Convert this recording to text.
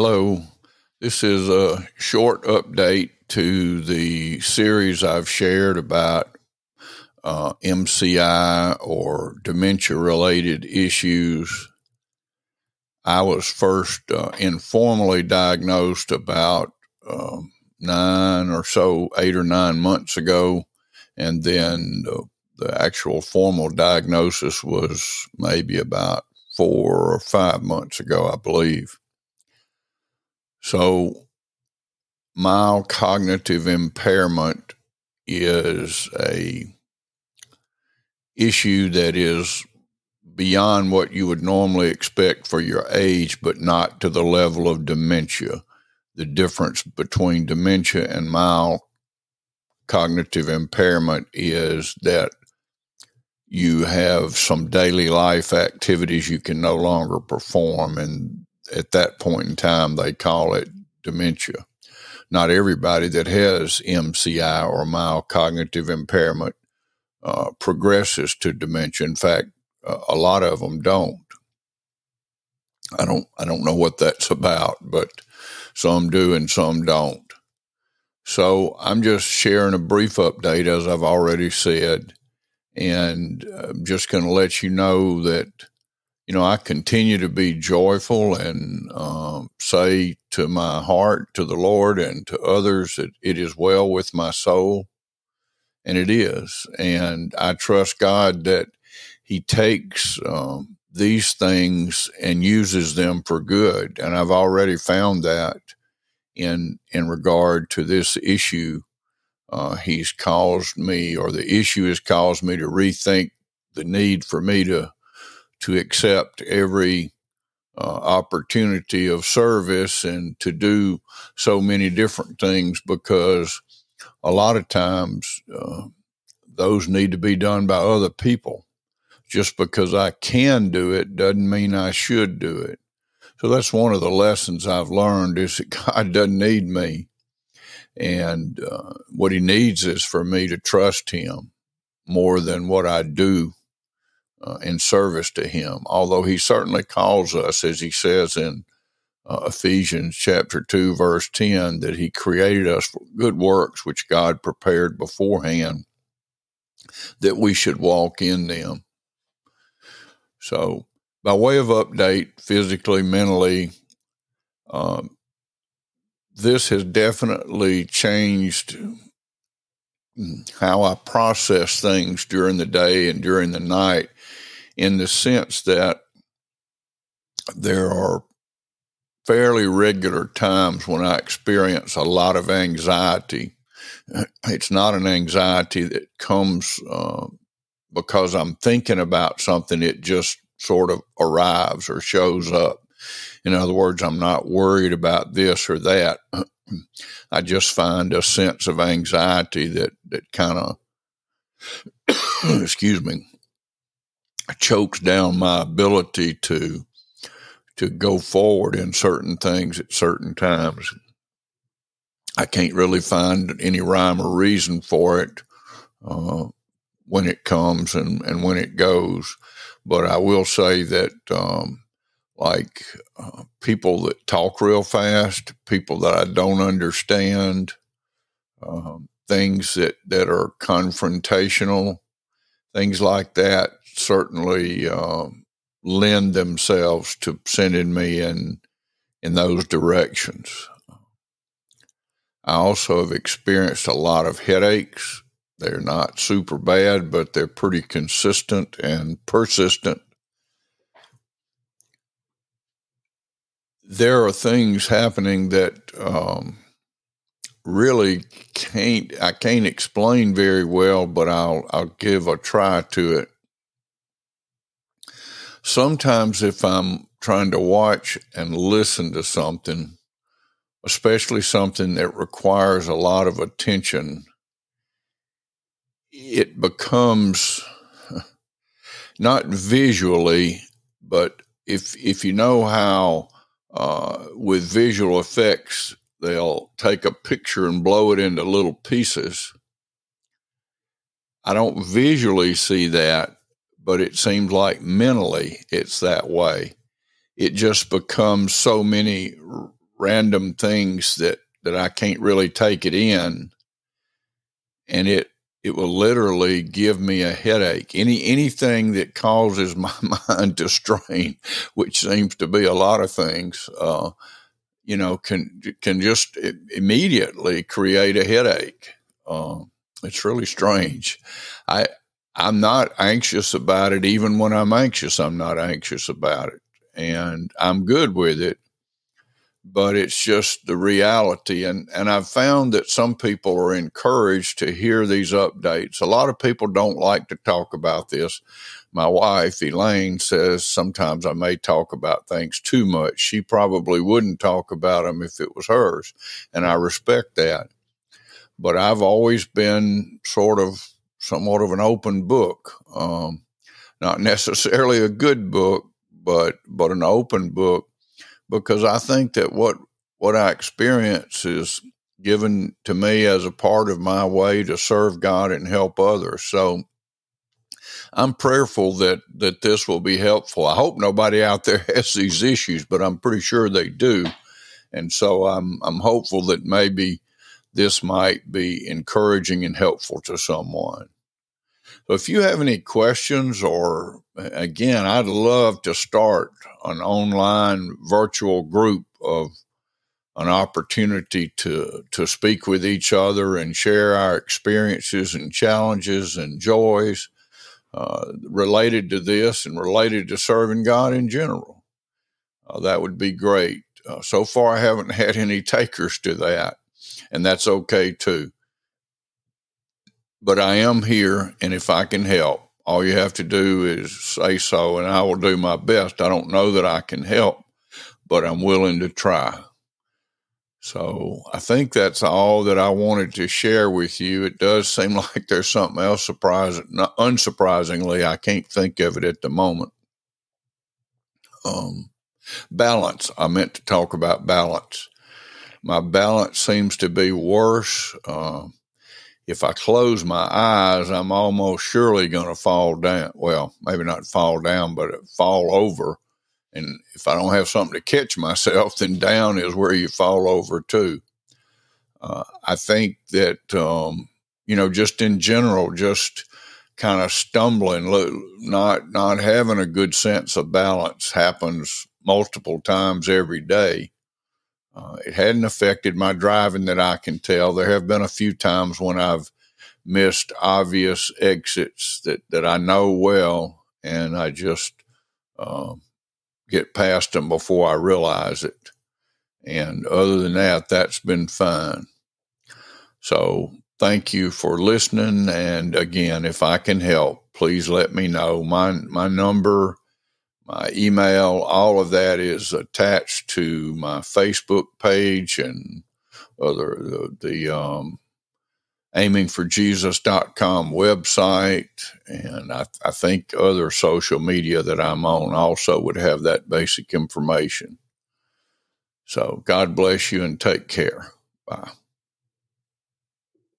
Hello. This is a short update to the series I've shared about uh, MCI or dementia related issues. I was first uh, informally diagnosed about uh, nine or so, eight or nine months ago. And then the actual formal diagnosis was maybe about four or five months ago, I believe. So, mild cognitive impairment is a issue that is beyond what you would normally expect for your age, but not to the level of dementia. The difference between dementia and mild cognitive impairment is that you have some daily life activities you can no longer perform. And at that point in time, they call it dementia. Not everybody that has MCI or mild cognitive impairment uh, progresses to dementia. In fact, uh, a lot of them don't. I don't. I don't know what that's about, but some do and some don't. So I'm just sharing a brief update, as I've already said, and I'm just going to let you know that you know, I continue to be joyful and um, say to my heart, to the Lord, and to others that it is well with my soul. And it is. And I trust God that He takes um, these things and uses them for good. And I've already found that in in regard to this issue. Uh, he's caused me, or the issue has caused me to rethink the need for me to to accept every uh, opportunity of service and to do so many different things because a lot of times uh, those need to be done by other people. Just because I can do it doesn't mean I should do it. So that's one of the lessons I've learned is that God doesn't need me. And uh, what he needs is for me to trust him more than what I do uh, in service to Him. Although He certainly calls us, as He says in uh, Ephesians chapter 2, verse 10, that He created us for good works which God prepared beforehand that we should walk in them. So, by way of update, physically, mentally, um, this has definitely changed how I process things during the day and during the night in the sense that there are fairly regular times when I experience a lot of anxiety. It's not an anxiety that comes uh, because I'm thinking about something, it just sort of arrives or shows up. In other words, I'm not worried about this or that. I just find a sense of anxiety that, that kind of, excuse me, chokes down my ability to to go forward in certain things at certain times. I can't really find any rhyme or reason for it uh, when it comes and, and when it goes. But I will say that, um, like uh, people that talk real fast, people that I don't understand, um, things that, that are confrontational, things like that, certainly uh, lend themselves to sending me in in those directions. I also have experienced a lot of headaches. They're not super bad, but they're pretty consistent and persistent. There are things happening that um, really can't I can't explain very well, but I'll I'll give a try to it. Sometimes if I'm trying to watch and listen to something, especially something that requires a lot of attention, it becomes not visually, but if if you know how uh, with visual effects they'll take a picture and blow it into little pieces. I don't visually see that, but it seems like mentally it's that way. It just becomes so many random things that that I can't really take it in, and it it will literally give me a headache. Any anything that causes my mind to strain, which seems to be a lot of things, uh, you know, can can just immediately create a headache. Uh, it's really strange. I I'm not anxious about it. Even when I'm anxious, I'm not anxious about it, and I'm good with it but it's just the reality. And, and I've found that some people are encouraged to hear these updates. A lot of people don't like to talk about this. My wife, Elaine, says sometimes I may talk about things too much. She probably wouldn't talk about them if it was hers. And I respect that. But I've always been sort of somewhat of an open book. Um, not necessarily a good book, but, but an open book because I think that what what I experience is given to me as a part of my way to serve God and help others. So I'm prayerful that that this will be helpful. I hope nobody out there has these issues, but I'm pretty sure they do. And so I'm I'm hopeful that maybe this might be encouraging and helpful to someone. So if you have any questions, or again, I'd love to start an online virtual group of an opportunity to to speak with each other and share our experiences and challenges and joys uh, related to this and related to serving God in general. Uh, that would be great. Uh, so far, I haven't had any takers to that, and that's okay too but I am here, and if I can help, all you have to do is say so, and I will do my best. I don't know that I can help, but I'm willing to try. So I think that's all that I wanted to share with you. It does seem like there's something else surprising. Unsurprisingly, I can't think of it at the moment. Um, balance. I meant to talk about balance. My balance seems to be worse. Uh, if I close my eyes, I'm almost surely going to fall down. Well, maybe not fall down, but fall over. And if I don't have something to catch myself, then down is where you fall over too. Uh, I think that, um, you know, just in general, just kind of stumbling, not, not having a good sense of balance happens multiple times every day. Uh, it hadn't affected my driving that I can tell. There have been a few times when I've missed obvious exits that, that I know well, and I just uh, get past them before I realize it. And other than that, that's been fine. So thank you for listening. And again, if I can help, please let me know. My my number my email, all of that is attached to my Facebook page and other the, the um, aimingforjesus.com website. And I, I think other social media that I'm on also would have that basic information. So God bless you and take care. Bye.